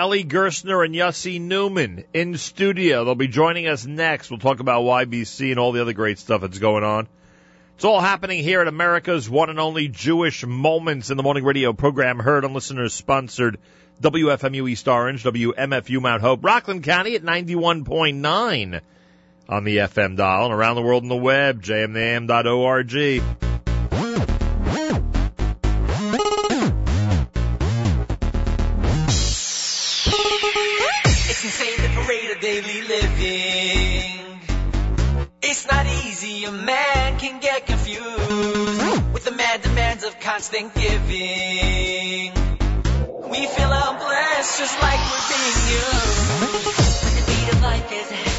Ellie Gerstner and Yossi Newman in studio. They'll be joining us next. We'll talk about YBC and all the other great stuff that's going on. It's all happening here at America's one and only Jewish Moments in the Morning Radio program, heard on listeners sponsored WFMU East Orange, WMFU Mount Hope, Rockland County at 91.9 on the FM dial and around the world on the web, jmnam.org. demands of constant giving. We feel our blessed just like we're being used. When the beat of life is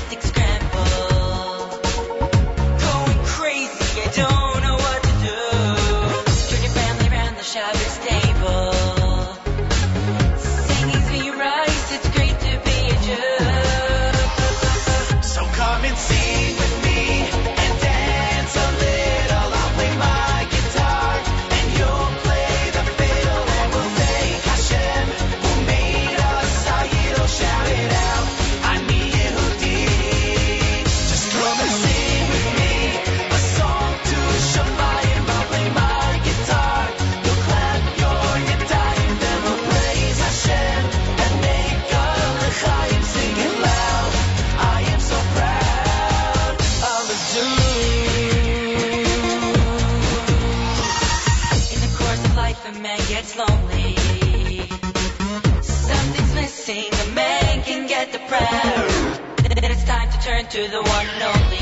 turn to the one and only.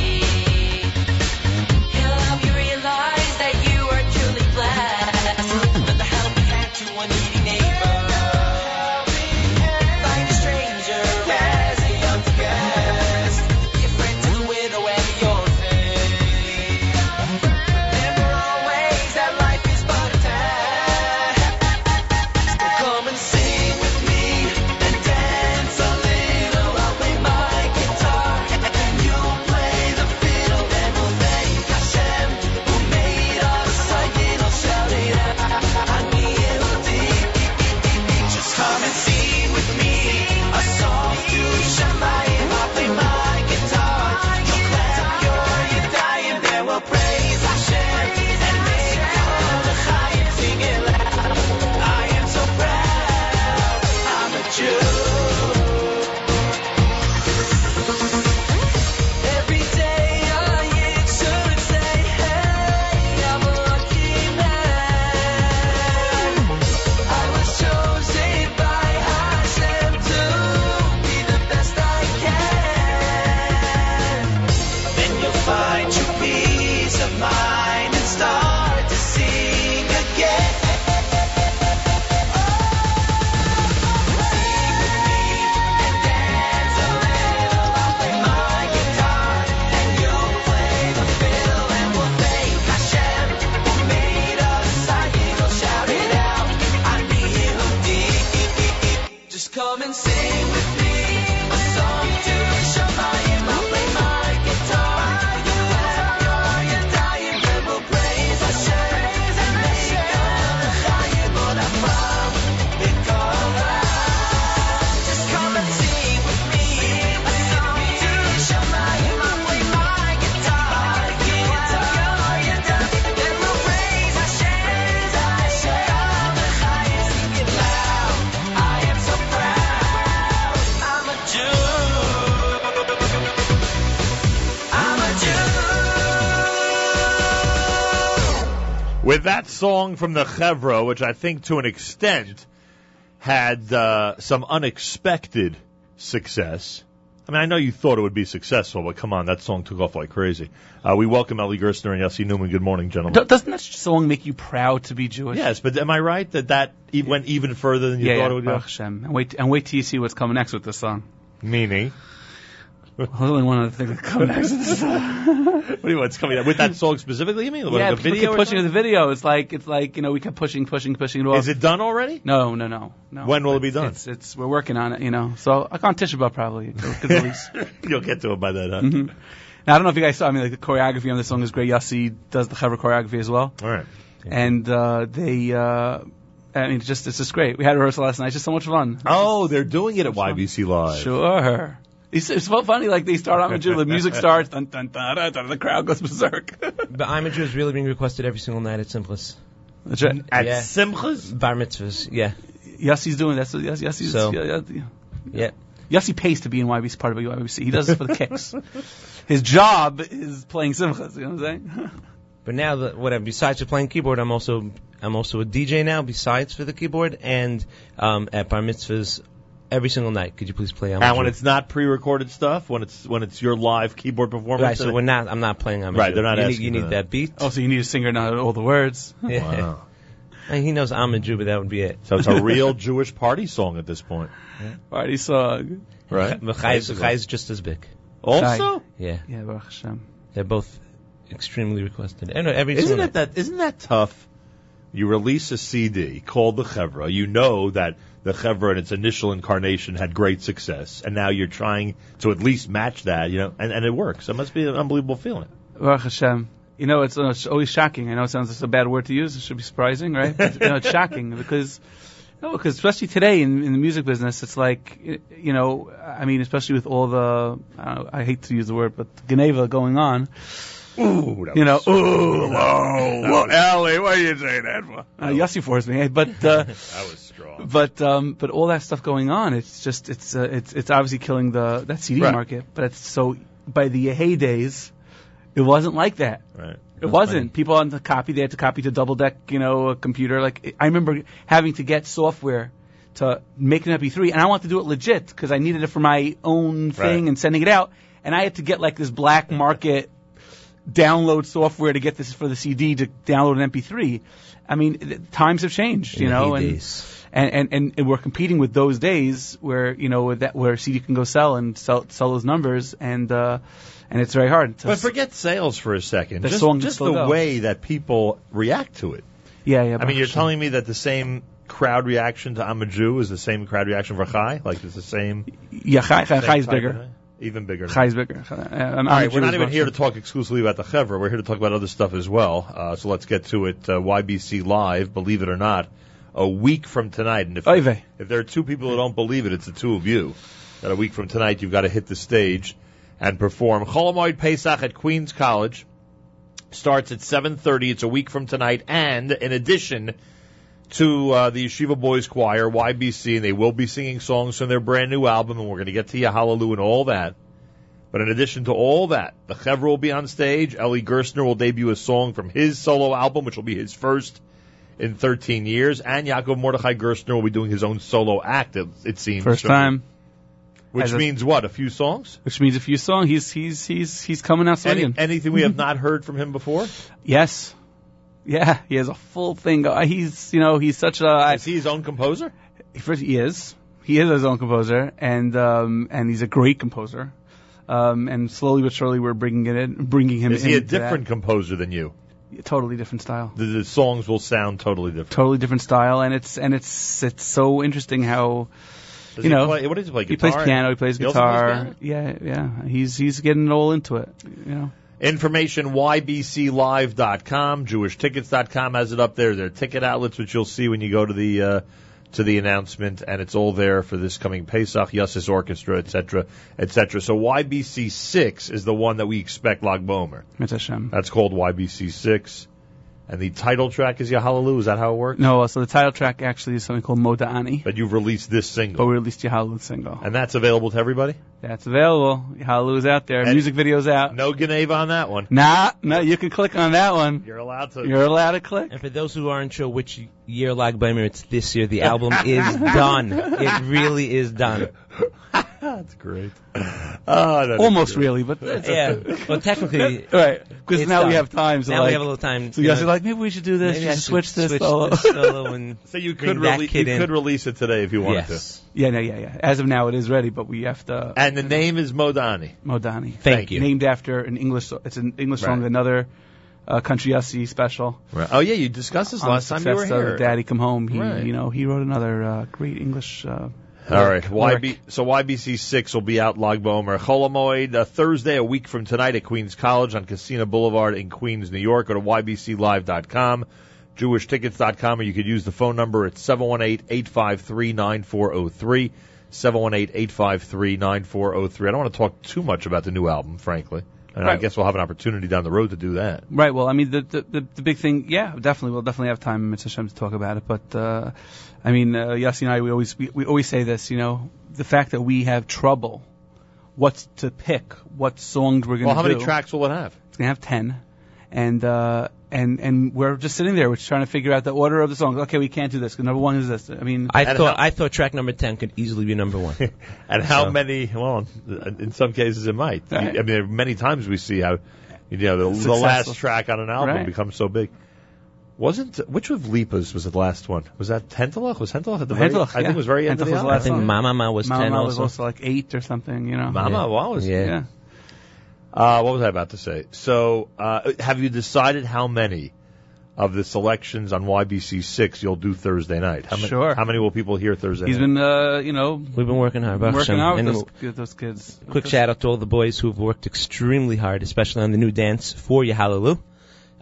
Song from the Chevra, which I think to an extent had uh, some unexpected success. I mean, I know you thought it would be successful, but come on, that song took off like crazy. Uh, we welcome Ellie Gerstner and Yossi Newman. Good morning, gentlemen. Do- Doesn't that song make you proud to be Jewish? Yes, but am I right that that e- went even further than you yeah, thought yeah, it would go? And wait, and wait till you see what's coming next with this song. Meaning, Only one of the things that come next this what do you want? It's coming out with that song specifically? You mean like yeah, a video? keep pushing the video. It's like it's like you know we kept pushing, pushing, pushing it off. Is it done already? No, no, no, no. When will it be done? It's, it's we're working on it, you know. So I can't Tisha B'av probably. It could release. You'll get to it by then. Huh? Mhm. Now I don't know if you guys saw. I mean, like the choreography on this song is great. Yossi does the cover choreography as well, All right. and uh, they uh, I mean, just it's just great. We had a rehearsal last night. It's just so much fun. Oh, they're doing it at YBC Live. Sure. It's, it's so funny. Like they start on the music starts, dun, dun, dun, dun, dun, the crowd goes berserk. But I'm a Jew is really being requested every single night at Simchas. That's right. At Yeah. Simchas? Bar mitzvahs, yeah. Yassi's doing that's what Yassi, Yassi's, So- yeah, yeah, Yeah. Yossi pays to be in YBC, part of YBC. He does it for the kicks. His job is playing simchas. You know what I'm saying? But now that whatever, besides for playing keyboard, I'm also I'm also a DJ now. Besides for the keyboard and um, at bar mitzvahs every single night. Could you please play? I'm And when it's not pre-recorded stuff, when it's when it's your live keyboard performance, right, so we're not. I'm not playing. I'm Right, they're not You need, you need that. that beat. Oh, so you need a singer to know all the words. Yeah. Wow. And he knows I'm a Jew, but that would be it. So it's a real Jewish party song at this point, Party song. right? But Chai is, just as big. Also, Yeah, Yeah, Baruch Hashem. they're both extremely requested. And every isn't single it that isn't that tough? You release a CD called the Chevra. You know that the Chevra in its initial incarnation had great success, and now you're trying to at least match that. You know, and, and it works. It must be an unbelievable feeling. Baruch Hashem. You know, it's, uh, it's always shocking. I know it sounds like a bad word to use. It should be surprising, right? But, you know, it's shocking because, no, because especially today in, in the music business, it's like, you know, I mean, especially with all the, I, know, I hate to use the word, but geneivah going on. Ooh, that You know, was so- ooh, whoa, whoa, Ellie, why you say that for? Uh, Yossi forced me, but, uh, that was but um, but all that stuff going on, it's just it's uh, it's it's obviously killing the that CD Right. market. But it's so by the heydays, it wasn't like that. Right. It wasn't. People on the copy, they had to copy to double deck, you know, a computer. Like I remember having to get software to make an MP3, and I wanted to do it legit because I needed it for my own thing Right. and sending it out. And I had to get like this black market download software to get this for the CD to download an MP3. I mean, th- times have changed, you In know, and, heydays. And and and and we're competing with those days where you know that where CD can go sell and sell sell those numbers, and uh, and it's very hard. To But forget sales for a second. The just song just the way that people react to it. yeah, yeah. I mean, you're Baruch telling me that the same crowd reaction to I'm a Jew is the same crowd reaction for Chai? Like it's the same. Yeah, Chai, Chai, Chai is bigger. Even bigger. Chai is bigger. Uh, All right, we're not even here to talk exclusively about the Chevra. We're here to talk about other stuff as well. Uh, so let's get to it. Uh, YBC Live, believe it or not, a week from tonight. And if, if there are two people who don't believe it, it's the two of you. That a week from tonight, you've got to hit the stage and perform. Chol Hamoed Pesach at Queens College starts at 7.30. It's a week from tonight. And in addition to uh, the Yeshiva Boys Choir, YBC, and they will be singing songs from their brand new album, and we're going to get to you, Hallelujah, and all that. But in addition to all that, the Chevra will be on stage. Ellie Gerstner will debut a song from his solo album, which will be his first in 13 years. And Yaakov Mordechai Gerstner will be doing his own solo act, it, it seems. First time, Which a- means what? A few songs? which means a few songs. He's he's he's he's coming out Any, anything we have not heard from him before? yes, yeah, he has a full thing. He's you know he's such a Is he his own composer? first he is he is his own composer and um and he's a great composer. Um, and slowly but surely we're bringing it in, bringing him. Is he a into that. different composer than you? Totally different style? The, the songs will sound totally different. Totally different style, and it's and it's it's so interesting how Does you know, play, what does he play? he plays piano, he plays He also plays guitar. Yeah, yeah, he's he's getting all into it. You know, Information ybclive.com, jewishtickets.com has it up there. There are ticket outlets which you'll see when you go to the uh, to the announcement, and it's all there for this coming Pesach, Yussis Orchestra, etc., etc. So YBC six is the one that we expect Lag BaOmer. That's called YBC six, and the title track is Yahalaloo. Is that how it works? No, so the title track actually is something called Moda'ani, But you've released this single. but we released Yahalu single. and that's available to everybody. That's available. Yahalu is out there. And- Music video's out. No geneivah on that one. Nah, no, you can click on that one. You're allowed to. You're allowed to click. And for those who aren't sure which year Lag BaOmer it's this year, the album is done. It really is done. That's great. Oh, Almost really, but Yeah. Well, technically, right. Because It's now we have time. So now like, we have a little time. so you you guys know, are like, maybe we should do this. maybe I should switch this switch solo. the solo and So you could that rele- kid you in. could release it today if you wanted to. yes. yeah, no, yeah, yeah. As of now, it is ready, but we have to. And the name is Modani. Modani. Thank you. Named after an English. so- It's an English song. Right. Another uh, country Yossi special. Right. Oh yeah, you discussed this last time you were here. Daddy Come Home. He, Right. you know, he wrote another uh, great English. Uh, All right. YB, so YBC six will be out Lag. Chol Hamoed uh, Thursday, a week from tonight at Queens College on Kissena Boulevard in Queens, New York. Go to ybclive.com. jewishtickets.com, or you could use the phone number at 718-853-9403, 718-853-9403. I don't want to talk too much about the new album, frankly. And I guess we'll have an opportunity down the road to do that. Right. Well, I mean, the the, the, the big thing, yeah, definitely, we'll definitely have time, Mitzvah Hashem, to talk about it. But uh, I mean, uh, Yossi and I, we always we, we always say this, you know, the fact that we have trouble, what to pick, what songs we're going to do. Well, how do. many tracks will it have? It's going to have ten, and uh, and and we're just sitting there, we're just trying to figure out the order of the songs. Okay, we can't do this. 'cause number one is this. I mean, I And thought how- I thought track number ten could easily be number one. And how So- many? Well, in some cases it might. Right. I mean, many times we see how, you know, the, the Successful. last track on an album Right. becomes so big. Wasn't which of Lipa's was the last one? Was that Tentalach? Was Tentalach at the very? Tentalach, I think yeah. it was very end of the was album. the I think. Mama Ma was Mama ten was also. also like eight or something, you know. Mama, Yeah. wow, was Yeah. Yeah. Uh, what was I about to say? So, uh, have you decided how many of the selections on YBC six you'll do Thursday night? How many, Sure. How many will people hear Thursday? He's night? been, uh, you know, We've been working hard. Baruch working Hashem. out with And those, with those kids. Quick shout out to all the boys who've worked extremely hard, especially on the new dance for you, Hallelujah.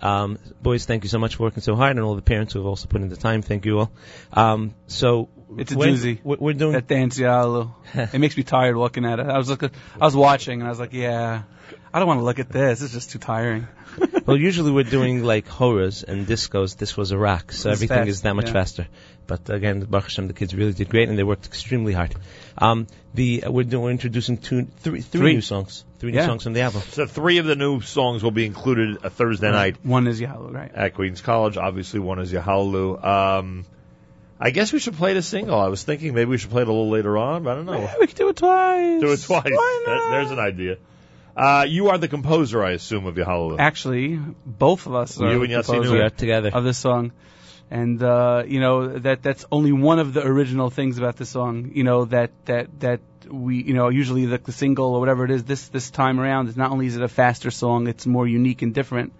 Um, boys, thank you so much for working so hard, and all the parents who have also put in the time. Thank you all. Um, so It's a when- doozy. We're, we're doing. That dance, Yalu. it makes me tired looking at it. I was looking, I was watching, and I was like, yeah, I don't want to look at this. It's just too tiring. well, usually we're doing like horas and discos. This was a rock, so It's everything fast, is that much yeah. faster. But again, Baruch Hashem, the kids really did great, and they worked extremely hard. Um, the uh, we're, doing, we're introducing two, three, three Three. new songs, three new songs from the album. so three of the new songs will be included a Thursday night One is Yalu, right? at Queens College. Obviously, one is Yahalu. Um, I guess we should play the single. I was thinking maybe we should play it a little later on, but I don't know. Yeah, we could do it twice. Do it twice. Why That- not? there's an idea. Uh, you are the composer, I assume, of Yahalu. Actually, both of us are You and Yossi composer We are together. of this song. And uh, you know that that's only one of the original things about the song. You know that that that we you know usually the, the single or whatever it is this this time around is not only is it a faster song, it's more unique and different.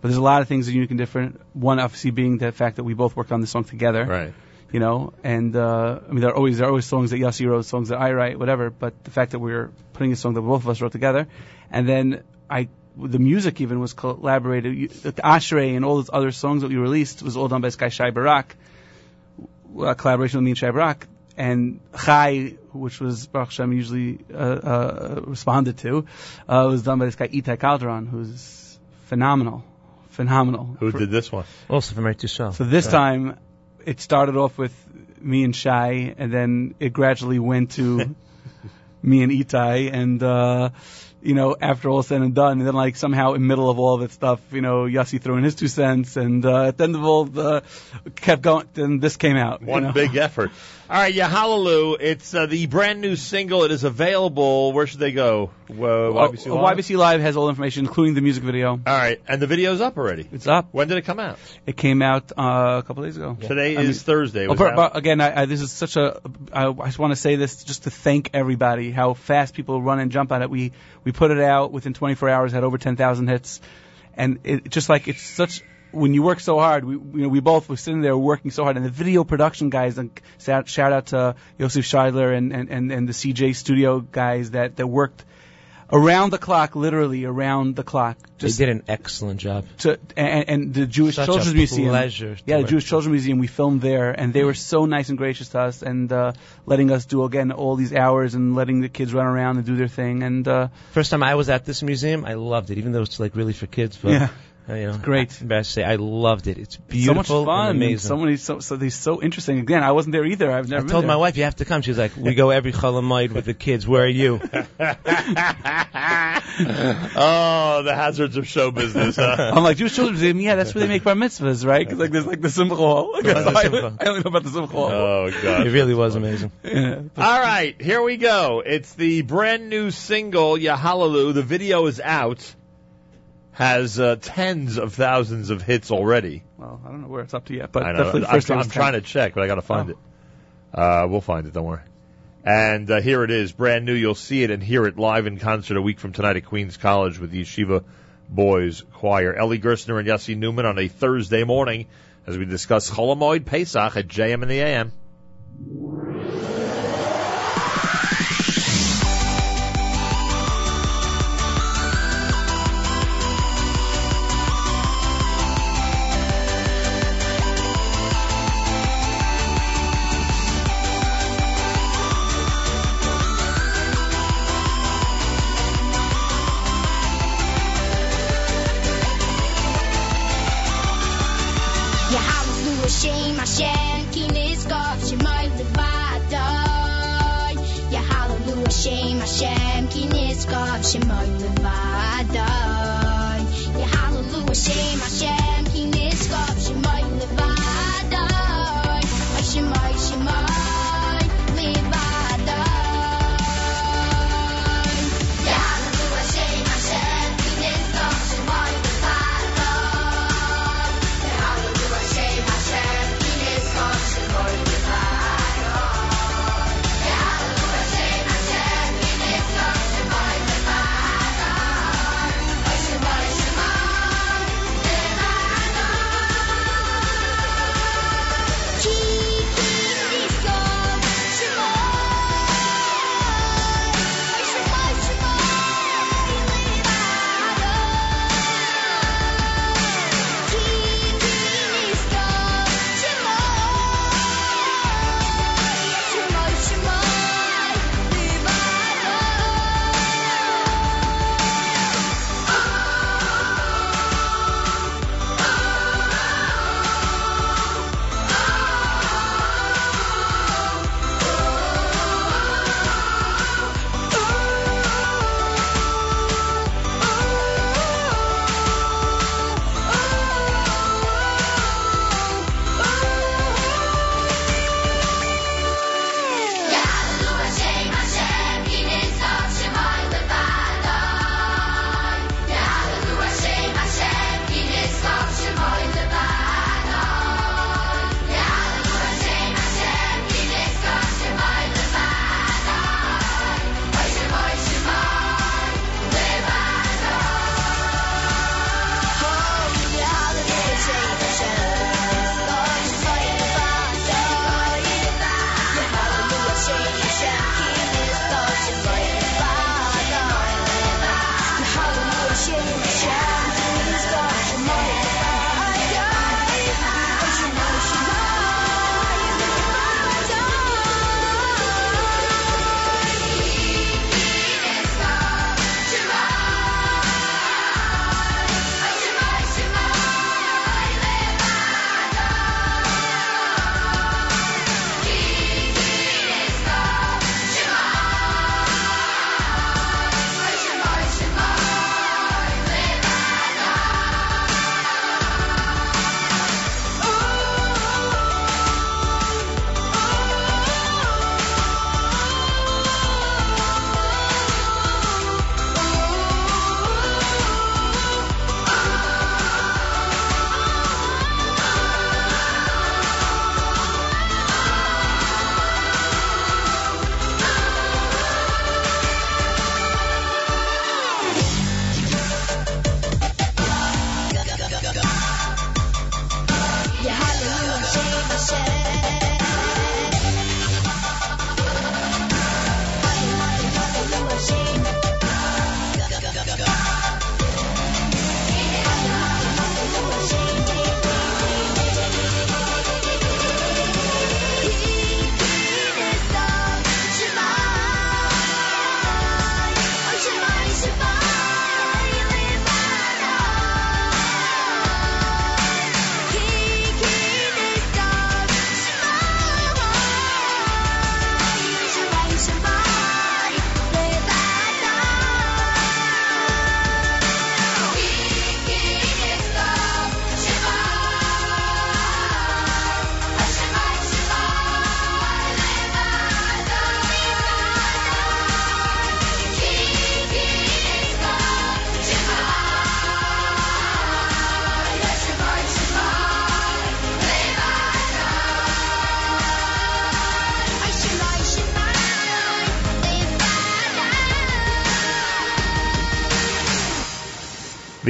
But there's a lot of things that are unique and different. One obviously being the fact that we both worked on the song together. Right. You know, and uh, I mean there are always there are always songs that Yossi wrote, songs that I write, whatever. But the fact that we're putting a song that both of us wrote together, and then I the music even was collaborated. You- The Ashrei and all those other songs that we released was all done by this guy Shai Barak, a collaboration with me and Shai Barak. And Chai, which was Baruch Hashem usually uh, uh, responded to, uh, was done by this guy Itai Calderon, who's phenomenal, phenomenal. Who For- did this one? Also from Eretz Yisrael. so this time, it started off with me and Shai, and then it gradually went to me and Itai, and uh, you know, after all said and done, and then like somehow in the middle of all that stuff, you know, Yossi threw in his two cents, and uh, at the end of all, the kept going. Then this came out. you One know. big effort. All right, yeah, Hallelujah. It's uh, the brand new single. It is available. Where should they go? Uh, YBC Uh, Live? YBC Live has all the information, including the music video. All right, and the video's up already. It's up. When did it come out? It came out uh, a couple days ago. Today I is mean- Thursday. Oh, Was but, but again, I, I, this is such a. I, I just want to say this just to thank everybody. How fast people run and jump on it. We we put it out within 24 hours, had over 10,000 hits, and it just like it's such. When you work so hard, we you know we both were sitting there working so hard, and the video production guys. And shout, out to Yosef Scheidler and, and, and, and the CJ Studio guys that that worked around the clock, literally around the clock. They Just did an excellent job. to and, and the Jewish Such Children's a Museum. pleasure. Yeah, the Jewish. Children's Museum. We filmed there, and they were so nice and gracious to us, and uh, letting us do again all these hours and letting the kids run around and do their thing. And uh, First time I was at this museum, I loved it, even though it's like really for kids. But yeah, Uh, you know, great. I best say I loved it. It's beautiful. so beautiful much fun, and and amazing. so many, so so they're so interesting. Again, I wasn't there either. I've never. I told been my wife you have to come. She's like, "We go every Chol Hamoed with the kids. Where are you?" oh, the hazards of show business. Huh? I'm like Jewish Children's Museum. Yeah, that's where they make bar mitzvahs, right? Because like there's like the simcha hall. Like, the I, simcha. I only know about the simcha hall. oh god, It really was amazing. Yeah. All right, here we go. It's the brand new single Yahalaloo. The video is out. Has uh, tens of thousands of hits already. Well, I don't know where it's up to yet, but I know. definitely I'm, first try- I'm trying to check, but I got to find Oh. it. Uh, we'll find it. Don't worry. And uh, here it is, brand new. You'll see it and hear it live in concert a week from tonight at Queens College with the Yeshiva Boys Choir. Ellie Gerstner and Yossi Newman on a Thursday morning as we discuss Chol Hamoed Pesach at JM in the AM.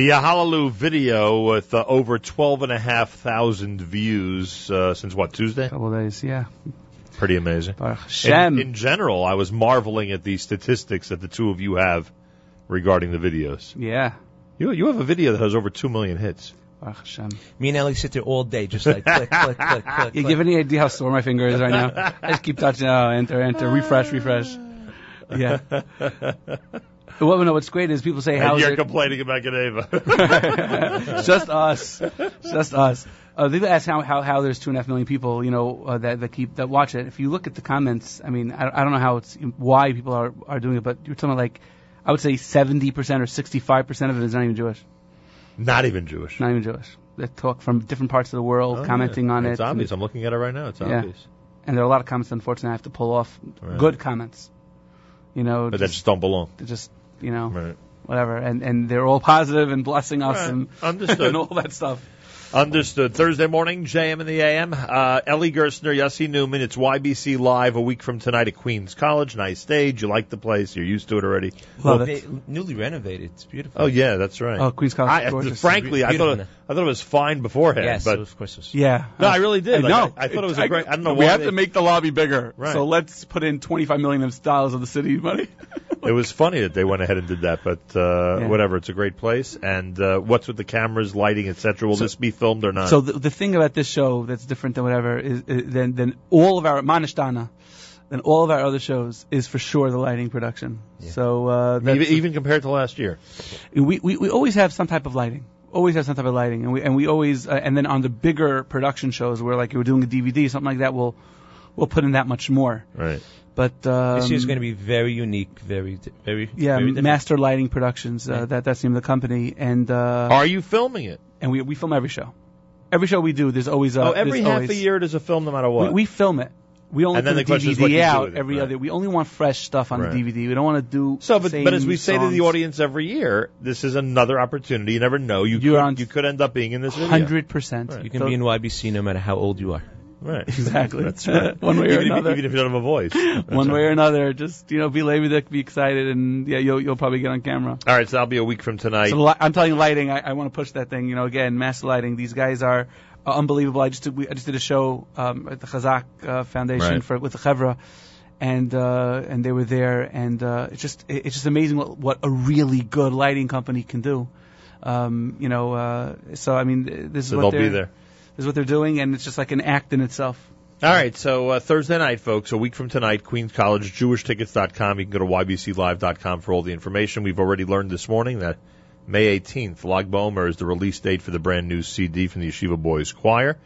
The Hallelujah video with uh, over 12,500 views uh, since what, Tuesday? couple days, yeah. Pretty amazing. In, in general, I was marveling at the statistics that the two of you have regarding the videos. yeah. You, you have a video that has over 2 million hits. Baruch Hashem. Me and Ellie sit there all day, just like click, click, click, click. You click. give any idea how sore my finger is right now? I just keep touching. Oh, enter, enter, refresh, refresh. Yeah. Well, no, what's great is people say, And you're it?" complaining about geneivah. Just us. Just us. Uh, they've asked how, how how there's two and a half million people, you know, uh, that that keep that watch it. If you look at the comments, I mean, I, I don't know how it's why people are are doing it, but you're talking like, I would say 70 percent or 65 percent of it is not even Jewish, Not even Jewish. not even Jewish. They talk from different parts of the world, Oh, commenting yeah. on It's it, It's obvious. I'm looking at it right now. It's Yeah. obvious. and there are a lot of comments. Unfortunately, I have to pull off Right. good comments. You know, But that just don't belong. just, just you know, Right. whatever, and and they're all positive and blessing us Right. and Understood. and all that stuff. Understood. Thursday morning, JM in the AM. Uh, Ellie Gerstner, Yossi Newman. It's YBC Live a week from tonight at Queens College. Nice stage. You like the place. You're used to it already. Love Well, it. they- newly renovated. It's beautiful. Oh, yeah, that's right. Oh, Queens College, I, is gorgeous. frankly, I thought, it, I thought it was fine beforehand. yes, but of course. It was. Yeah. No, I really did. I Like, know. I- I thought it was a great- I don't know We why have they- to make the lobby bigger. Right. So let's put in 25 million dollars of the city money. it was funny that they went ahead and did that. But uh, Yeah. whatever, it's a great place. And uh, what's with the cameras, lighting, etc. Will So- this be filmed or not? so the, the thing about this show that's different than whatever is, is than than all of our Manishtana, than all of our other shows is for sure the lighting production. So uh, even, even compared to last year. we, we we always have some type of lighting. Always have some type of lighting, and we and we always uh, and then on the bigger production shows where like you're doing a DVD something like that, we'll we'll put in that much more. Right. But um, This year's going to be very unique, very, very, yeah, very. Master Lighting Productions. Uh, Right. that that's the name of the company, and uh, Are you filming it? and we we film every show. Every show we do, there's always a oh, every half always, a year there's a film, no matter We, what. we film it. We only And then the question the is what DVD out it, every right. other. We only want fresh stuff on Right. the DVD. We don't want to do. So, but same but as we say to the audience every year, this is another opportunity. You never know. You You're could, you could end up being in this hundred percent. Right. You can be in YBC no matter how old you are. Right. exactly. That's right. One way or even, if, another. even if you don't have a voice. One right. way or another, just you know, be leibedik, be excited, and yeah, you'll you'll probably get on camera. All right, so that'll be a week from tonight. So li- I'm telling you, lighting. I, I want to push that thing. You know, again, mass lighting. These guys are uh, unbelievable. I just did, we, I just did a show um, at the Chazak uh, Foundation Right. for with the Chevra, and uh, and they were there, and uh, it's just it's just amazing what what a really good lighting company can do. Um, you know, uh, so I mean, th- this is what they'll be there. Is what they're doing, and it's just like an act in itself. All right, so uh, Thursday night, folks, a week from tonight, Queens College, JewishTickets.com. You can go to YBCLive.com for all the information. We've already learned this morning that May 18th, Lag BaOmer is the release date for the brand new CD from the Yeshiva Boys Choir.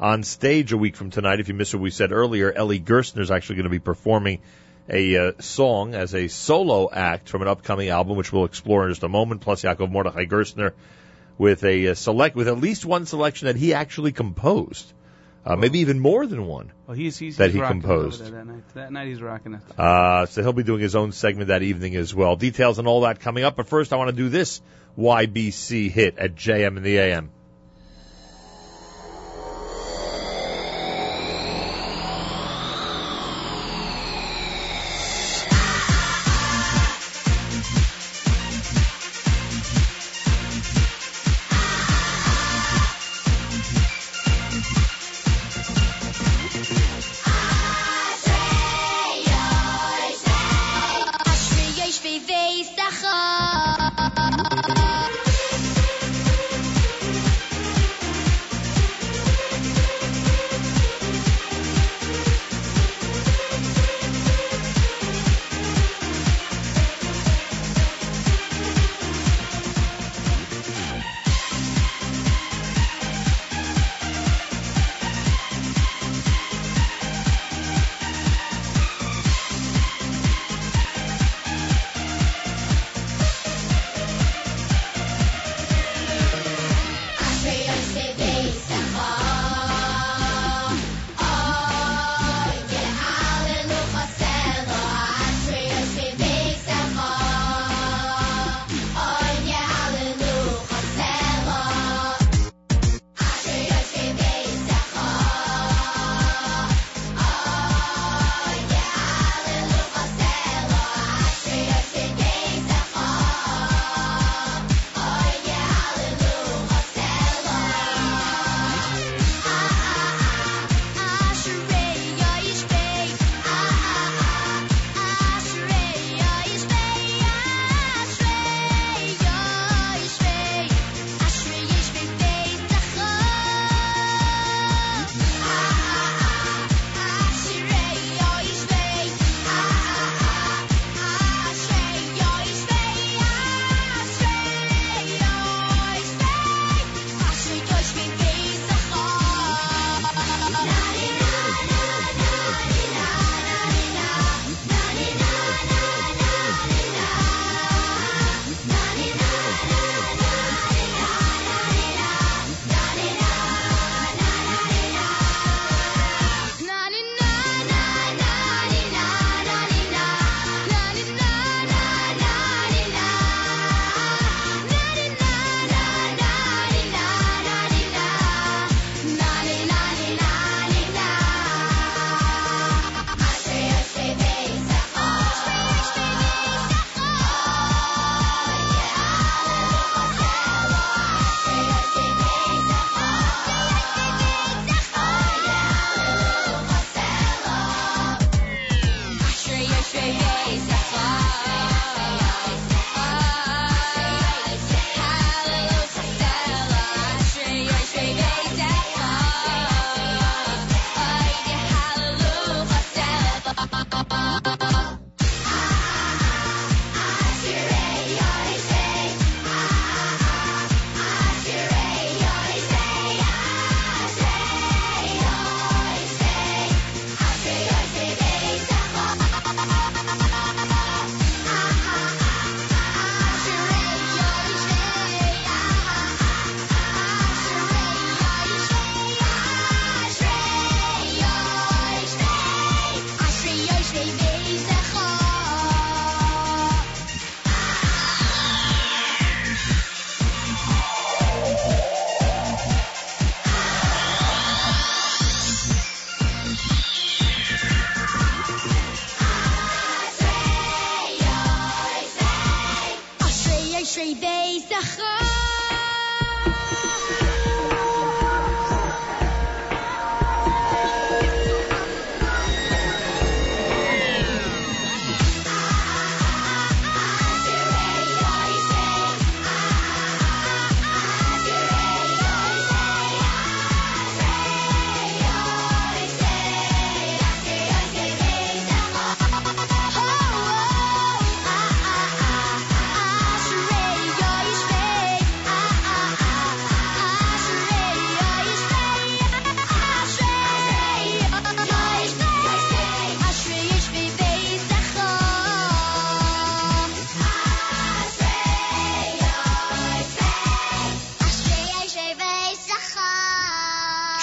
On stage a week from tonight, if you missed what we said earlier, Ellie Gerstner is actually going to be performing a uh, song as a solo act from an upcoming album, which we'll explore in just a moment. Plus, Yaakov Mordechai Gerstner with a uh, select with at least one selection that he actually composed, uh, maybe even more than one. Well, he's he's That he's he composed. that night. That night he's rocking it. Uh, so he'll be doing his own segment that evening as well. Details on all that coming up. But first, I want to do this YBC hit at JM in the AM.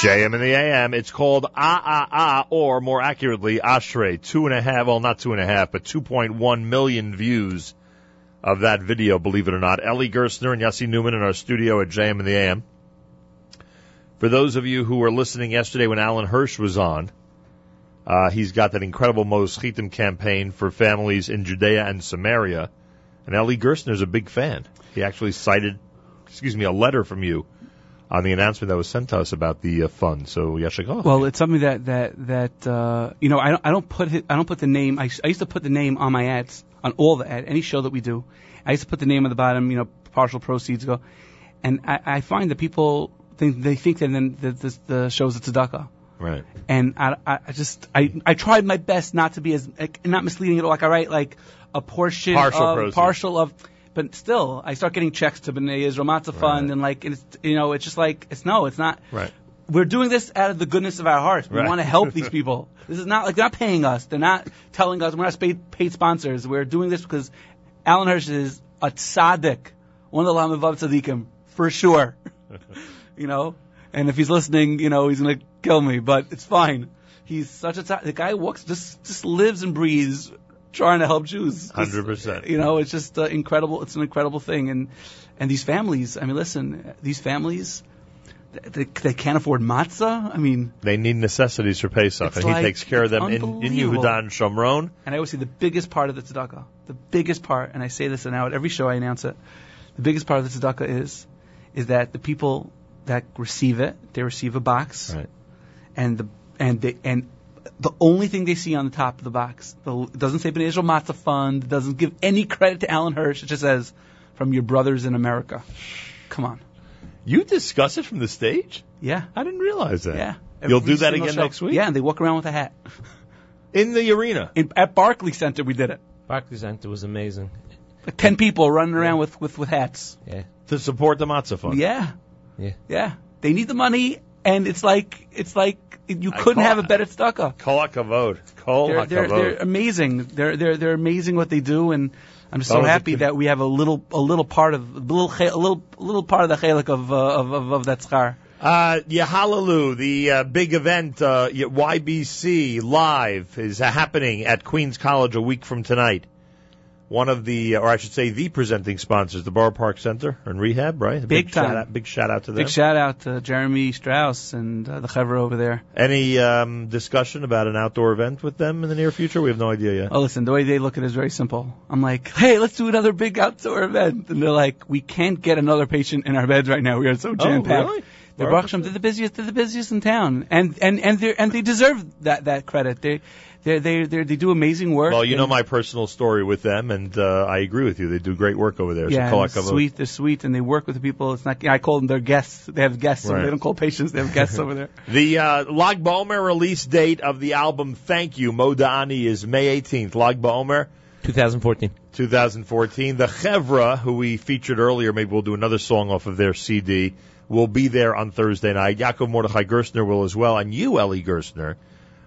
JM in the AM. It's called Ah Ah Ah, or more accurately, Ashrei. Two and a half, well, not two and a half, but 2.1 million views of that video, believe it or not. Ellie Gerstner and Yossi Newman in our studio at JM in the AM. For those of you who were listening yesterday when Alan Hirsch was on, uh, he's got that incredible Maos Chitim campaign for families in Judea and Samaria. And Ellie Gerstner's a big fan. He actually cited, excuse me, a letter from you on the announcement that was sent to us about the uh, fund. So Yeshikov. Well, it's something that that that uh, you know I don't I don't put it, I don't put the name. I, I used to put the name on my ads on all the ad any show that we do. I used to put the name at the bottom. You know, partial proceeds go, and I, I find that people think they think that then the, the, the show's a tzedakah. right. and I, I I just I I tried my best not to be as like, not misleading at all. Like I write like a portion Partial of proceeds. partial of, but still I start getting checks to B'nai Israel Matzah Fund Right. and like it's you know it's just like it's no it's not. Right. We're doing this out of the goodness of our hearts. We Right. want to help these people. This is not like they're not paying us. They're not telling us we're not paid, paid sponsors. We're doing this because Alan Hirsch is a tzaddik, one of the Lamed Vav tzaddikim for sure. you know, and if he's listening, you know, he's gonna kill me, but it's fine. He's such a tzaddik. The guy walks, just just lives and breathes trying to help Jews. 100%. You know, it's just uh, incredible. It's an incredible thing, and and these families. I mean, listen, these families. They, they can't afford matzah. I mean, They need necessities for Pesach, and he takes care of them in, in unbelievable. Yehuda and Shomron. And I always say the biggest part of the tzedakah, the biggest part, and I say this now at every show I announce it, the biggest part of the tzedakah is, is that the people that receive it, they receive a box, Right. and the and they and the only thing they see on the top of the box, the, it doesn't say B'nai Israel Matzah Fund, doesn't give any credit to Alan Hirsch. It just says from your brothers in America. Come on, You discuss it from the stage? yeah, I didn't realize that. yeah. You'll do that again show. next week? Yeah, and they walk around with a hat. In the arena. In, at Barclay Center, we did it. Barclays Center was amazing. Like ten people running around with, with, with hats. Yeah. To support the Matzah Fund. Yeah. Yeah. Yeah. They need the money, and it's like it's like you couldn't have a better tzedakah. Kol HaKavod. Kol They're, they're, they're amazing. They're they're they're amazing what they do, and I'm so happy that we have a little a little part of a little a little a little part of the chalik of, uh, of of of that schar. Uh, Yahalaloo, the uh, big event, uh, YBC Live, is uh, happening at Queens College a week from tonight. One of the, or I should say, the presenting sponsors, the Borough Park Center and Rehab, right? A Big time. Shout out, big shout out to them. Big shout out to Jeremy Strauss and uh, the chevra over there. Any um, discussion about an outdoor event with them in the near future? We have no idea yet. Oh, listen, the way they look at it is very simple. I'm like, hey, let's do another big outdoor event. And they're like, we can't get another patient in our beds right now. We are so jam packed. Oh, really? They're Baruch Baruch Hashem, they're the busiest. They're the busiest in town, and and and they and they deserve that that credit. They they they they they do amazing work. Well, you know my personal story with them, and uh, I agree with you. They do great work over there. yeah, so Kol and HaKavod. sweet. They're sweet, and they work with the people. It's not. I call them their guests. They have guests. Over Right. They don't call patients. They have guests over there. The uh, Lag BaOmer release date of the album Thank You, Modani, is May 18th. Lag BaOmer, 2014. 2014. The Chevra, who we featured earlier, maybe we'll do another song off of their CD, will be there on Thursday night. Yaakov Mordechai Gerstner will as well, and you, Ellie Gerstner,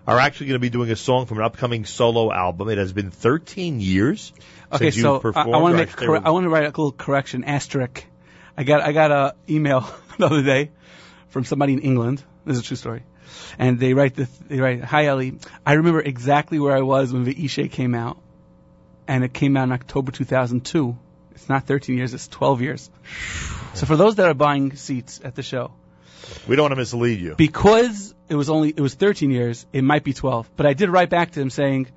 are actually going to be doing a song from an upcoming solo album. It has been 13 years Okay, since so you've I, performed. I want to make. they I want to write a little correction. Asterisk. I got I got a email the other day from somebody in England. This is a true story. And they write this. They write, "Hi Ellie, I remember exactly where I was when Ve'ishe came out, and it came out in October 2002. It's not 13 years. It's 12 years. So for those that are buying seats at the show, we don't want to mislead you. because it was only it was 13 years, it might be 12. But I did write back to him saying,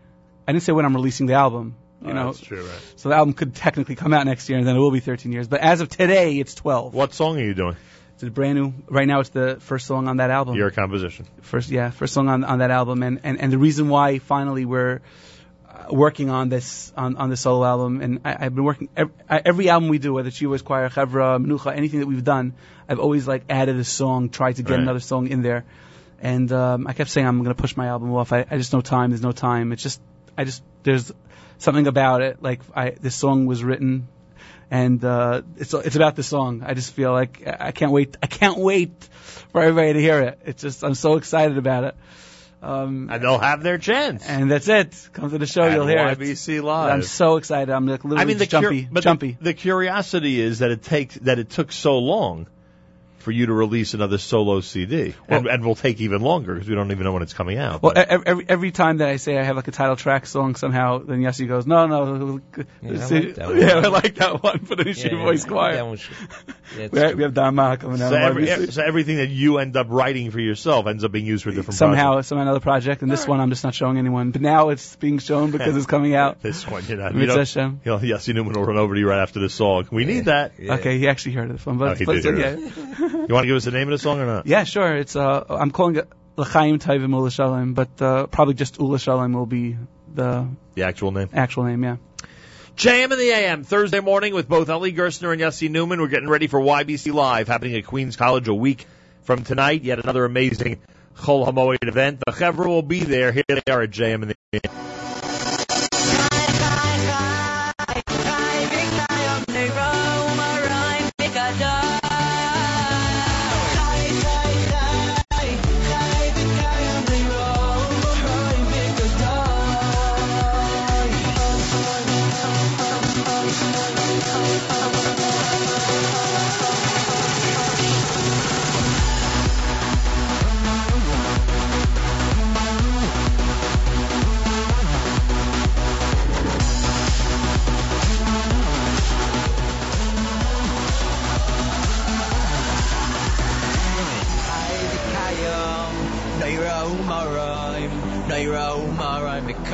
I didn't say when I'm releasing the album. You Oh, know, that's true, right? so the album could technically come out next year, and then it will be 13 years. But as of today, it's 12. What song are you doing? It's a brand new. Right now, it's the first song on that album. Your composition. first yeah first song on on that album and and, and the reason why finally we're uh, working on this on on the solo album and I, I've been working every, every album we do whether it's Yuvas Choir Chevra Menucha anything that we've done I've always like added a song tried to get Right. another song in there and um, I kept saying I'm going to push my album off I, I just no time there's no time it's just I just there's something about it like I this song was written and uh, it's it's about the song. I just feel like I can't wait. I can't wait for everybody to hear it. It's just I'm so excited about it. Um, And they'll have their chance. and that's it. Come to the show, At you'll hear it. YBC Live. I'm so excited. I'm like literally I mean, the just cur- jumpy, the- The, curiosity is that it takes that it took so long for you to release another solo CD, and, Well- and will take even longer because we don't even know when it's coming out. well, but- every every time that I say I have like a title track song somehow, then Yossi goes, no, no, Yeah, I like that one. yeah, I like that one for the Nishi Yeah, Voice yeah, Choir. One should, yeah, We have, true. we have Dama coming out. so, on every, so everything that you end up writing for yourself ends up being used for different somehow projects. some another project, and this one I'm just not showing anyone. But now it's being shown because it's coming out. This one, you know, you Mitzvah know, Hashem. you know, Yossi Newman will run over to you right after this song. We need that. Yeah. Okay, he actually heard of this one, but, Oh, he but did so, hear yeah, You want to give us the name of the song or not? yeah, sure. It's uh, I'm calling it L'chaim Tovim Ula Shalom, but uh, probably just Ula Shalom will be the The actual name. actual name. Yeah. JM in the AM, Thursday morning with both Ellie Gerstner and Yossi Newman. We're getting ready for YBC Live, happening at Queens College a week from tonight. Yet another amazing Chol Hamoed event. The Chevra will be there. Here they are at JM in the AM.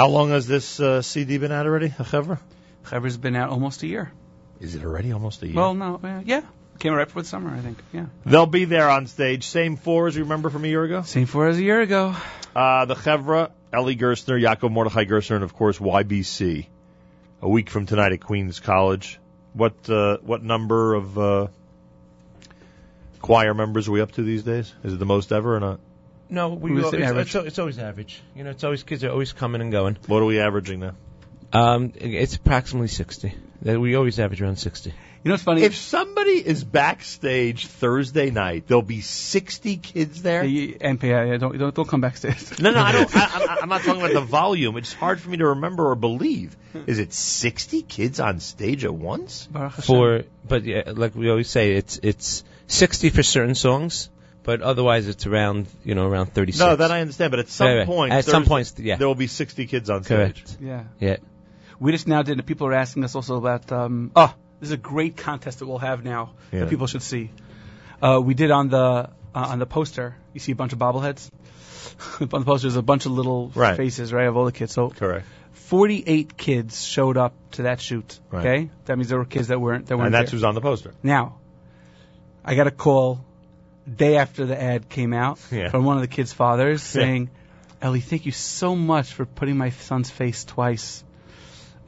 How long has this uh, CD been out already, Chevra? Chevra's been out almost a year. Is it already almost a year? Well, no, uh, yeah, came right before the summer, I think. Yeah, They'll be there on stage. Same four as you remember from a year ago? same for as a year ago. Uh, the Chevra, Ellie Gerstner, Yaakov Mordechai Gerstner, and of course YBC. A week from tonight at Queens College. What uh, what number of uh, choir members are we up to these days? Is it the most ever or not? No, we go, it's, it's, it's always average. You know, it's always kids are always coming and going. What are we averaging now? Um, it's approximately 60. We always average around 60. You know what's funny? If somebody is backstage Thursday night, there'll be 60 kids there. Yeah, you- yeah, yeah, don't, don't don't come backstage. No, no, I don't. I, I, I'm not talking about the volume. It's hard for me to remember or believe. Is it 60 kids on stage at once? Baruch For, but yeah, like we always say, it's it's 60 for certain songs, but otherwise it's around, you know, around 36. No, that I understand. But at some Right, right. point, At some Thursday, points, yeah. there will be 60 kids on stage. Correct. yeah, Yeah. we just now did. And People are asking us also about. Um, oh, this is a great contest that we'll have now Yeah. that people should see. Uh, we did on the uh, on the poster. You see a bunch of bobbleheads. on the poster, there's a bunch of little Right. faces, right, of all the kids. So Correct. 48 kids showed up to that shoot. Right. Okay, that means there were kids that weren't that weren't And that's there. who's on the poster. Now, I got a call day after the ad came out Yeah. from one of the kids' fathers saying, Ellie, thank you so much for putting my son's face twice.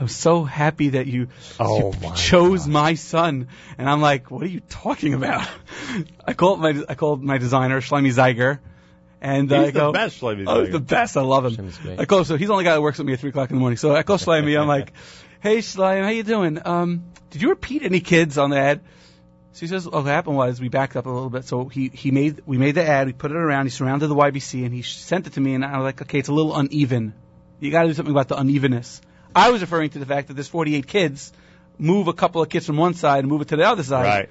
I'm so happy that you, Oh, you my chose God. my son. And I'm like, what are you talking about? I called my I called my designer, Shlomi Zeiger, and He's I the go, best, Shlomi Oh, Zeiger. the best. I love him. I call so he's the only guy that works with me at three o'clock in the morning. So I call Shlomi. I'm like, "Hey Shlomi, how you doing? Um, did you repeat any kids on the ad?" So he says, "What happened was we backed up a little bit. So he he made we made the ad. We put it around. He surrounded the YBC and he sent it to me. And I was like, okay, it's a little uneven. You got to do something about the unevenness. I was referring to the fact that there's 48 kids. Move a couple of kids from one side and move it to the other side. Right.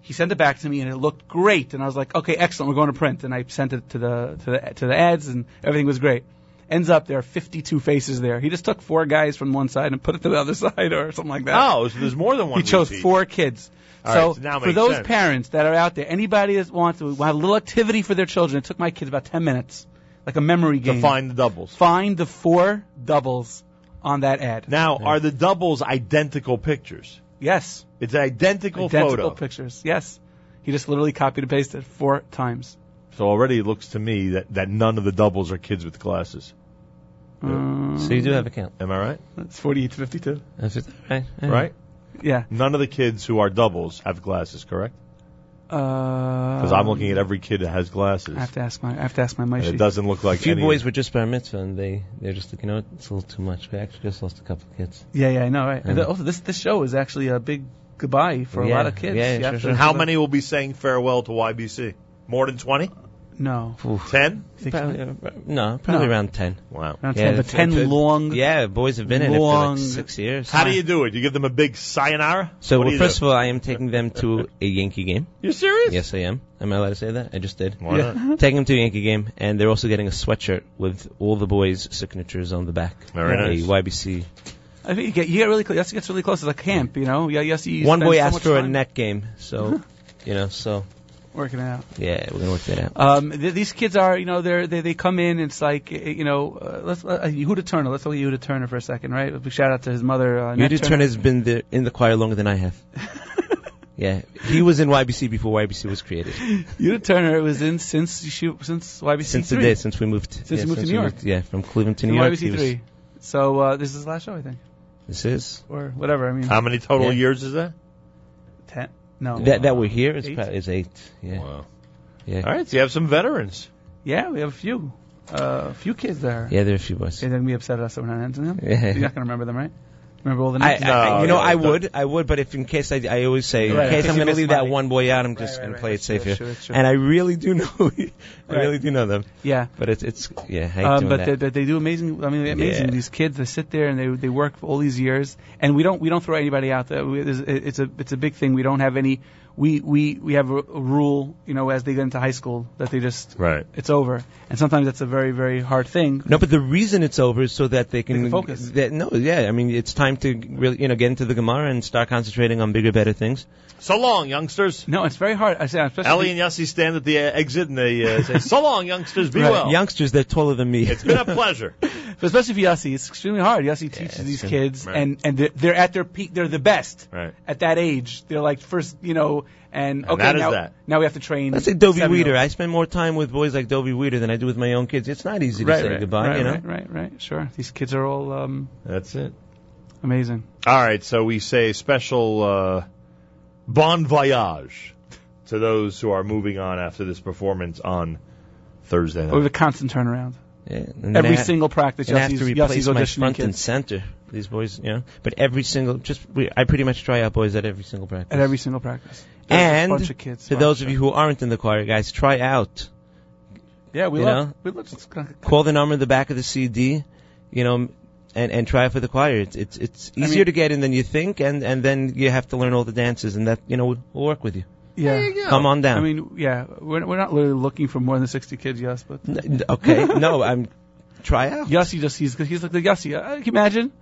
He sent it back to me and it looked great. And I was like, okay, excellent. We're going to print. And I sent it to the to the to the ads and everything was great. Ends up there are 52 faces there. He just took four guys from one side and put it to the other side or something like that. Oh, so there's more than one. he chose repeat. four kids. All so right, so now for those sense. parents that are out there, anybody that wants to have a little activity for their children, it took my kids about 10 minutes, like a memory to game. find the doubles. Find the four doubles on that ad. Now, are the doubles identical pictures? Yes. It's an identical, Identical photo. pictures. Yes. He just literally copied and pasted four times. So already it looks to me that, that none of the doubles are kids with glasses. Um, So you do have a count. Am I right? It's 48 to 52. That's it. Right. yeah. Right? Yeah. None of the kids who are doubles have glasses, correct? Uh, because Because I'm looking at every kid that has glasses. I have to ask my. I have to ask my and mic. it doesn't look like A few any boys were just bar mitzvah, and they they're just like, you know, what, it's a little too much. We actually just lost a couple of kids. Yeah, yeah, I know. Right. And Yeah. also, this this show is actually a big goodbye for a Yeah, lot of kids. yeah, You sure, have sure. to- How many will be saying farewell to YBC? More than 20? No. 10? Probably, uh, no, probably No. around ten. Wow. Around Yeah, 10, but 10 it's- long. Yeah, boys have been in it for long- like six years. How do you do it? You give them a big sayonara? So What do well, first do? of all, I am taking them to a Yankee game. You're serious? Yes, I am. Am I allowed to say that? I just did. Why not? Taking them to a Yankee game, and they're also getting a sweatshirt with all the boys' signatures on the back. Very a nice. YBC. I think you get you get really close. Yes, it gets really close. It's like camp, you know. Yeah, yes. You One boy so asked much for a time net game, so you know, so working it out. yeah, we're gonna work that out. Um, th- these kids are, you know, they're, they they come in. It's like, uh, you know, uh, let's uh, Yehuda Turner. Let's look at Yehuda Turner for a second, right? A big shout out to his mother. Uh, Nat Yudu Turner has been there in the choir longer than I have. yeah, he was in YBC before YBC was created. Yehuda Turner was in since she, since YBC Since three. the day since we moved. Since yeah, you moved to New we York. yeah, from Cleveland to New York. he YBC was- three. So uh, this is his last show, I think, This is or whatever. I mean, How many total Yeah. years is that? Ten. No. that that we're here. It's Eight? probably is eight. Yeah, Wow. yeah, All right, so you have some veterans. Yeah, we have a few, uh, a few kids there. yeah. There are a few boys. They're gonna upset us that we're not answering them. Yeah. You're not gonna remember them, right? Remember all the I, names? I, No, you know, yeah, I don't- would, I would, but if in case I, I always say, Right, in case. I'm going to leave miss that one boy out, I'm just right, going to right. play it safe true, here. true, that's. And I really do know, I Right. really do know them. yeah. But it's, it's, yeah, I hate Um, doing but that. they, but they do amazing. I mean, amazing. Yeah. These kids, they sit there and they they work for all these years, and we don't we don't throw anybody out there. We, there's- it's a it's a big thing. We don't have any. We we we have a, a rule, you know, as they get into high school that they just Right. it's over, and sometimes that's a very very hard thing. No, but the reason it's over is so that they can, can focus. That, no, yeah, I mean, it's time to really, you know, get into the Gemara and start concentrating on bigger, better things. So long, youngsters. No, it's very hard. I say, especially Ellie and Yossi stand at the uh, exit and they uh, say, "So long, youngsters. Be Right. well." Youngsters, they're taller than me. It's been a pleasure. But especially for Yossi, it's extremely hard. Yossi teaches it's these true. kids, Right. and and they're, they're at their peak. They're the best Right. at that age. They're like first, you know, and, And okay, that is now, that. now we have to train. Let's say Dovey. Weeder. I spend more time with boys like Dovey Weeder than I do with my own kids. It's not easy to right, say right, goodbye, right, you know. right, right, right. Sure, these kids are all um, That's it. amazing. All right, so we say special uh, bon voyage to those who are moving on after this performance on Thursday We night. have a constant turnaround. Yeah, Every I ha- single practice, and I have Yossi's, to replace Yossi's my auditioning front and center. These boys, you know. But every single, just we, I pretty much try out boys at every single practice. at every single practice. There's and a bunch of kids. for those of you who aren't in the choir, guys, try out. yeah, we you love, know, we love just Call the number in the back of the CD, you know, and and try it for the choir. It's it's it's I easier mean- to get in than you think, and and then you have to learn all the dances, and that you know will will work with you. yeah. Come on down. I mean, yeah, we're, we're not literally looking for more than 60 kids, yes, but N- n- okay, no, I'm try out. Yossi just he's he's like the Yossi. Uh, can you imagine?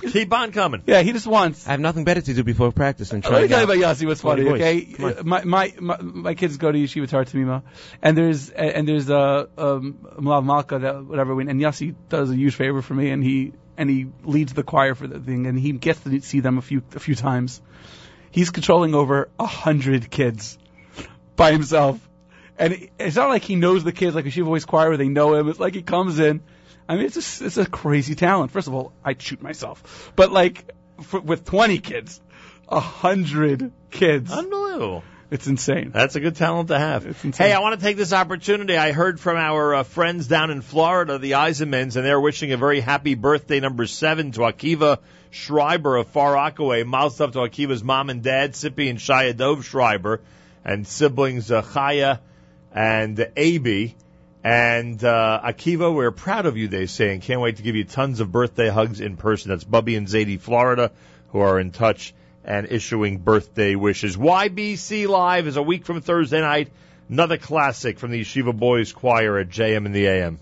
Keep on coming. Yeah, he just wants. I have nothing better to do before practice than Let me try tell you out. about Yossi. What's funny? Forty. Okay, Come on. Uh, my, my my my kids go to Yeshiva Torah Temimah, and there's and there's uh, um Melave Malka that whatever, and Yossi does a huge favor for me, and he and he leads the choir for the thing, and he gets to see them a few a few times. He's controlling over a hundred kids by himself, and it's not like he knows the kids like a Yeshiva Boys choir where they know him. It's like he comes in. I mean, it's just, it's a crazy talent. First of all, I'd shoot myself, but like for, with 20 kids, a hundred kids, Unbelievable. it's insane. That's a good talent to have. It's insane. Hey, I want to take this opportunity. I heard from our uh, friends down in Florida, the Eisenmans, and they're wishing a very happy birthday number seven to Akiva Schreiber of Far Rockaway. Miles up to Akiva's mom and dad, Sippy and Shia Dov Schreiber, and siblings uh, Chaya and uh. And uh, Akiva, we're proud of you, they say, and can't wait to give you tons of birthday hugs in person. That's Bubby and Zadie, Florida, who are in touch and issuing birthday wishes. YBC Live is a week from Thursday night. Another classic from the Yeshiva Boys Choir at JM in the AM.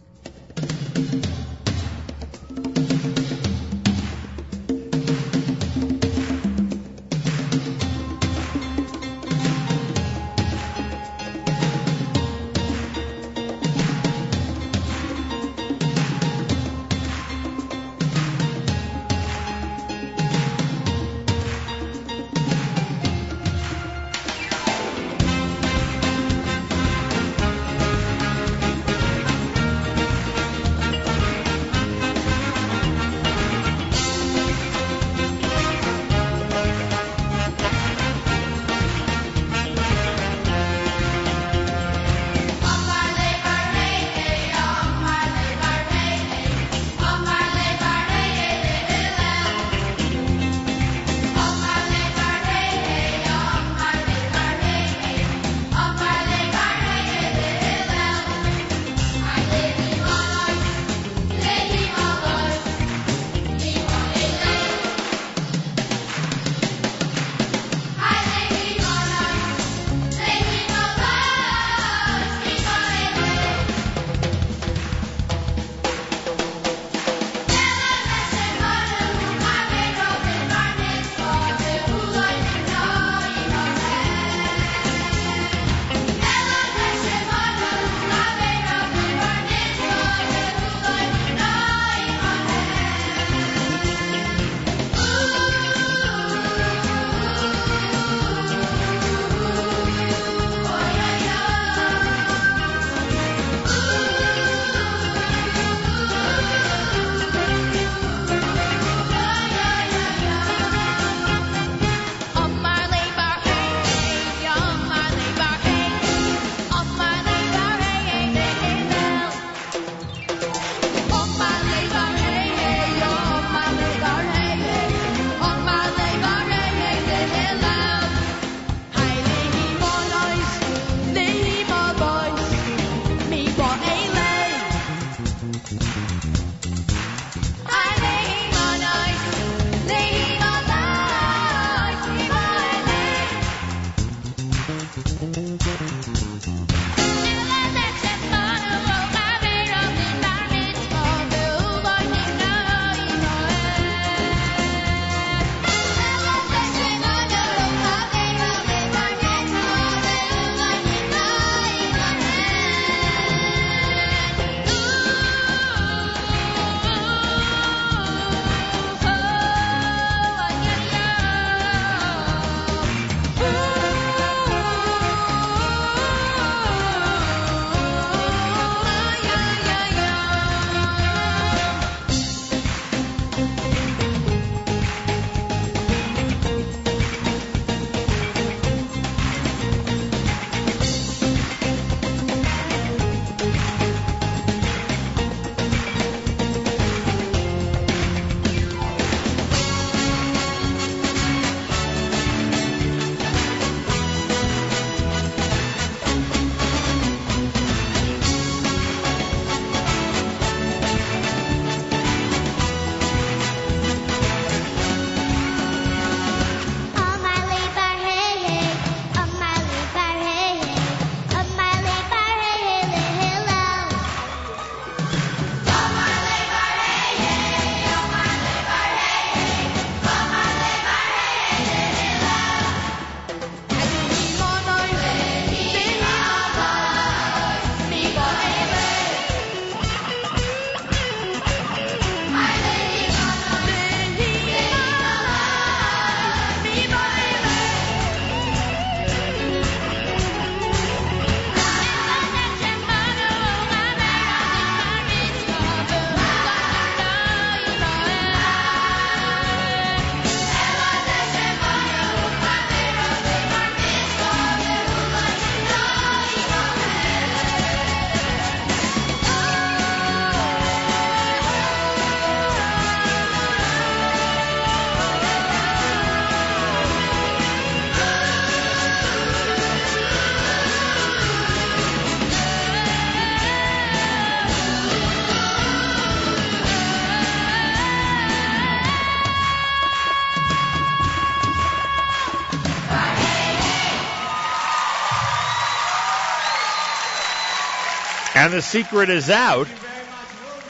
The secret is out.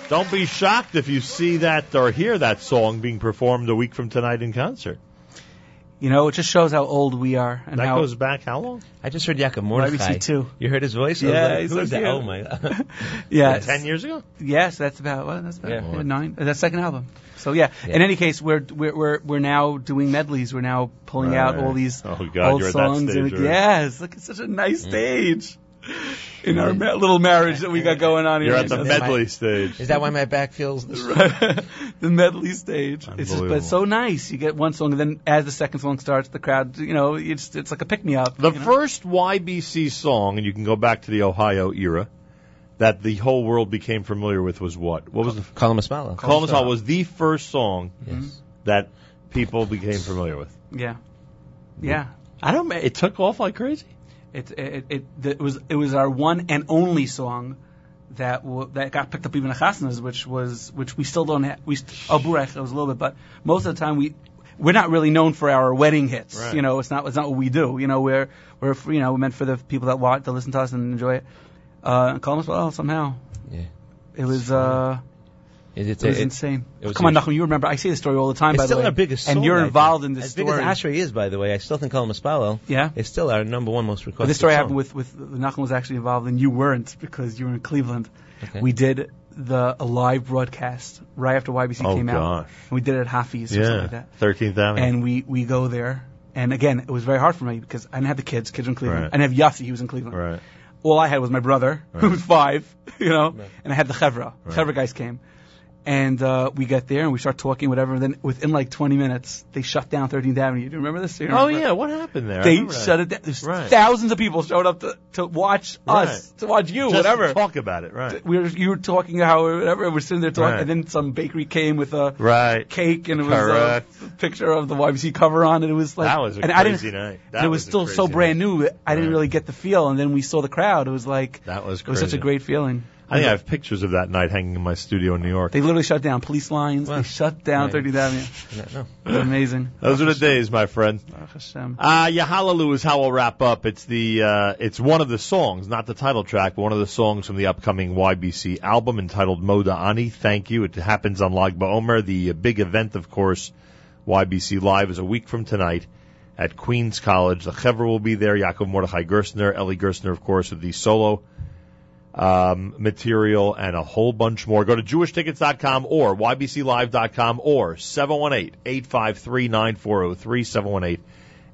Don't be shocked if you see that or hear that song being performed a week from tonight in concert. You know, it just shows how old we are and that how goes back how long? I just heard Yaakov Mordechai. YBC too. You heard his voice? I was Yeah, like, he's who so is that? cute. Oh my god. yeah, Ten years ago? Yes, that's about well, that's about Yeah. yeah, nine. uh, That's second album. So yeah. Yeah. In any case, we're we're we're we're now doing medleys. We're now pulling out all these Oh, God, old you're at that songs. stage and already. yes, look, it's such a nice stage in our ma- little marriage that we got going on here. You're at the It's medley stage. Is that why my back feels this? the medley stage. It's just, but it's so nice. You get one song, and then as the second song starts, the crowd, you know, it's it's like a pick me up. The you know? first YBC song, and you can go back to the Ohio era, that the whole world became familiar with was what? What was the Call him a smile. Call Me Smile was the first song Yes. Mm-hmm. that people became familiar with. yeah, mm-hmm. yeah. I don't. ma- It took off like crazy. It it it, it was it was our one and only song that w- that got picked up even at Chasnas, which was which we still don't have. We st- oh it was a little bit, but most of the time we we're not really known for our wedding hits. Right. You know, it's not it's not what we do. You know, we're we're you know we're meant for the people that watch to listen to us and enjoy it. Uh, and Call us well somehow. Yeah. It was uh it's it was it- insane. it was Come on, huge. Nachum, you remember? I say the story all the time. It's by still the way, our biggest and you're involved in this as story. big as Ashrei is, by the way, I still think Call him a smile. yeah. It's still our number one most But requested this story song. happened with with Nachum was actually involved and you weren't because you were in Cleveland. Okay. We did the a live broadcast right after YBC Oh, came out. And we did it at Hafiz or something like that. Thirteenth Avenue. And we we go there. And again, it was very hard for me because I didn't have the kids. Kids were in Cleveland. Right. I didn't have Yossi. He was in Cleveland. right. All I had was my brother, who was five, you know, Right. and I had the Chevra. Right. Chevra guys came. And uh, we get there and we start talking, whatever. And then within like 20 minutes, they shut down 13th Avenue. Do you remember this? You Oh yeah, what happened there? They remember shut it down. There's Right. thousands of people showed up to, to watch Right. us, to watch you, Just whatever. Talk about it, right? we were, you were talking how whatever we're sitting there talking, Right. and then some bakery came with a Right. cake and it was Correct. a picture of the YBC cover on it. It was like That was a and I crazy didn't, night. That and it was, was still so crazy brand new. I didn't really get the feel, and then we saw the crowd. It was like That was it was such a great feeling. I think I have pictures of that night hanging in my studio in New York. They literally shut down police lines. Wow. They shut down Right. 30th Avenue. No, no. It was amazing. Those are the days, my friend. Hashem. Uh, Yahalaloo is how we'll wrap up. It's the uh, it's one of the songs, not the title track, but one of the songs from the upcoming YBC album entitled Moda Ani. Thank you. It happens on Lag BaOmer. The uh, big event, of course, YBC Live is a week from tonight at Queens College. The Chevra will be there. Yaakov Mordechai Gerstner, Ellie Gerstner, of course, with the solo um, material and a whole bunch more. Go to jewishtickets.com or ybclive.com or 718-853-9403,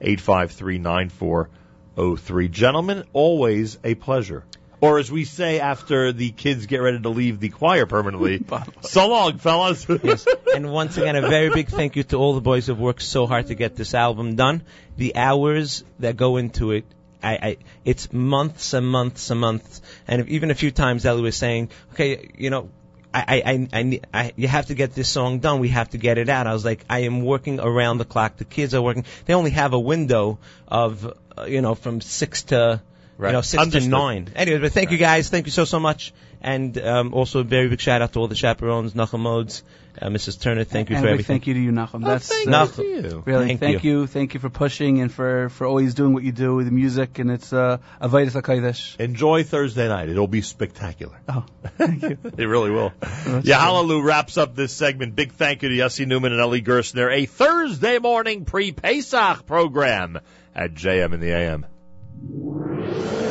718-853-9403. Gentlemen, always a pleasure. Or as we say after the kids get ready to leave the choir permanently, so long, fellas. Yes. And once again, a very big thank you to all the boys who have worked so hard to get this album done. The hours that go into it, I, I it's months and months and months. And if, even a few times, Ellie was saying, "Okay, you know." I, I, I, I, I, you have to get this song done. We have to get it out. I was like, I am working around the clock. The kids are working. They only have a window of, uh, you know, from six to, Right. you know, six Understood. to nine. Anyway, but thank you guys. Thank you so, so much. And um, also a very big shout out to all the chaperones, Modes, uh, Mrs. Turner. Thank you and for a everything. thank you to you, Nachum. That's thank uh, you. Really, Thank thank, you. Thank you for pushing and for, for always doing what you do with the music, and it's uh, Avodas HaKodesh. Enjoy Thursday night. It'll be spectacular. Oh, thank you. It really will. Yahalaloo wraps up this segment. Big thank you to Yossi Newman and Ellie Gerstner. A Thursday morning pre-Pesach program at JM in the AM.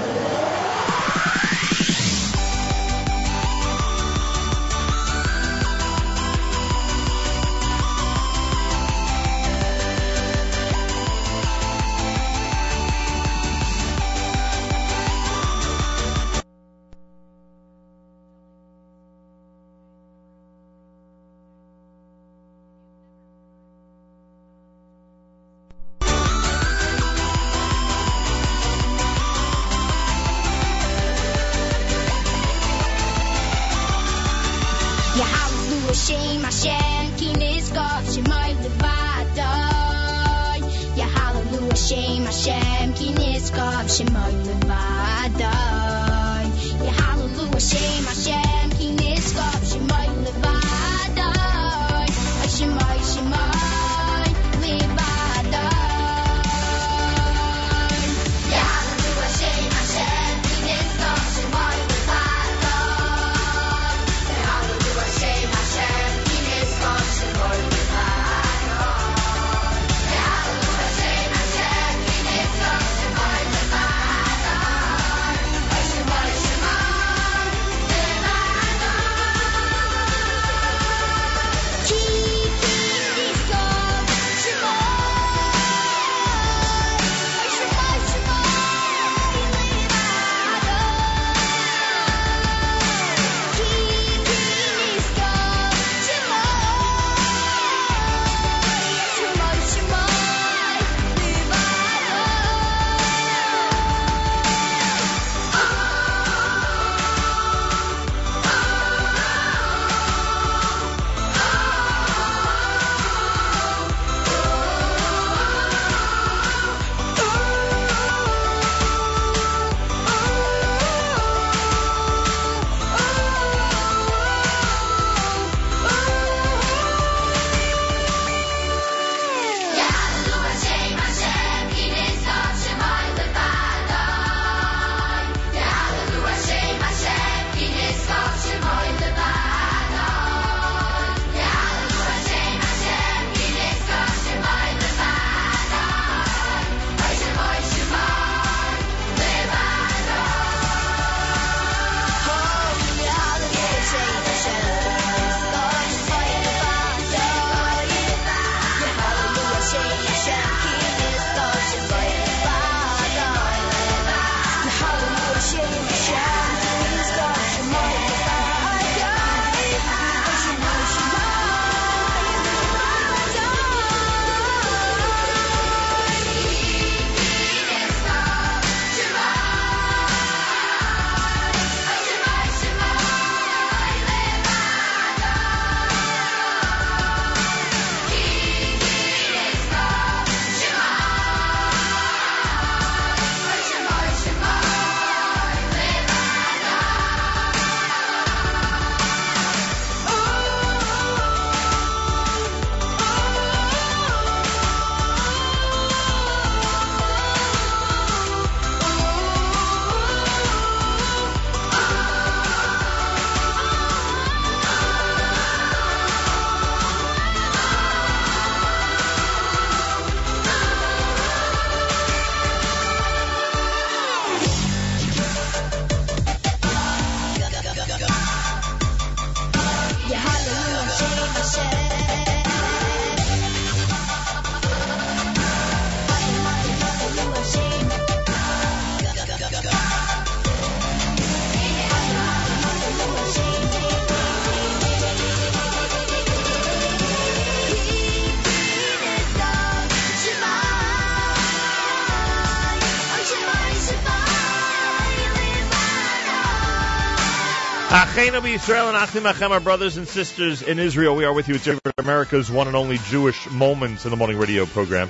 Achenu Israel and Achim Achem, our brothers and sisters in Israel. We are with you. It's America's one and only Jewish Moments in the Morning Radio program.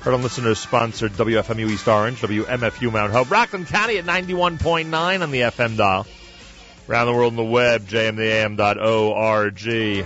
Heard on listeners sponsored WFMU East Orange, WMFU Mount Hope, Rockland County at 91.9 on the FM dial. Around the world on the web, jmtheam.org.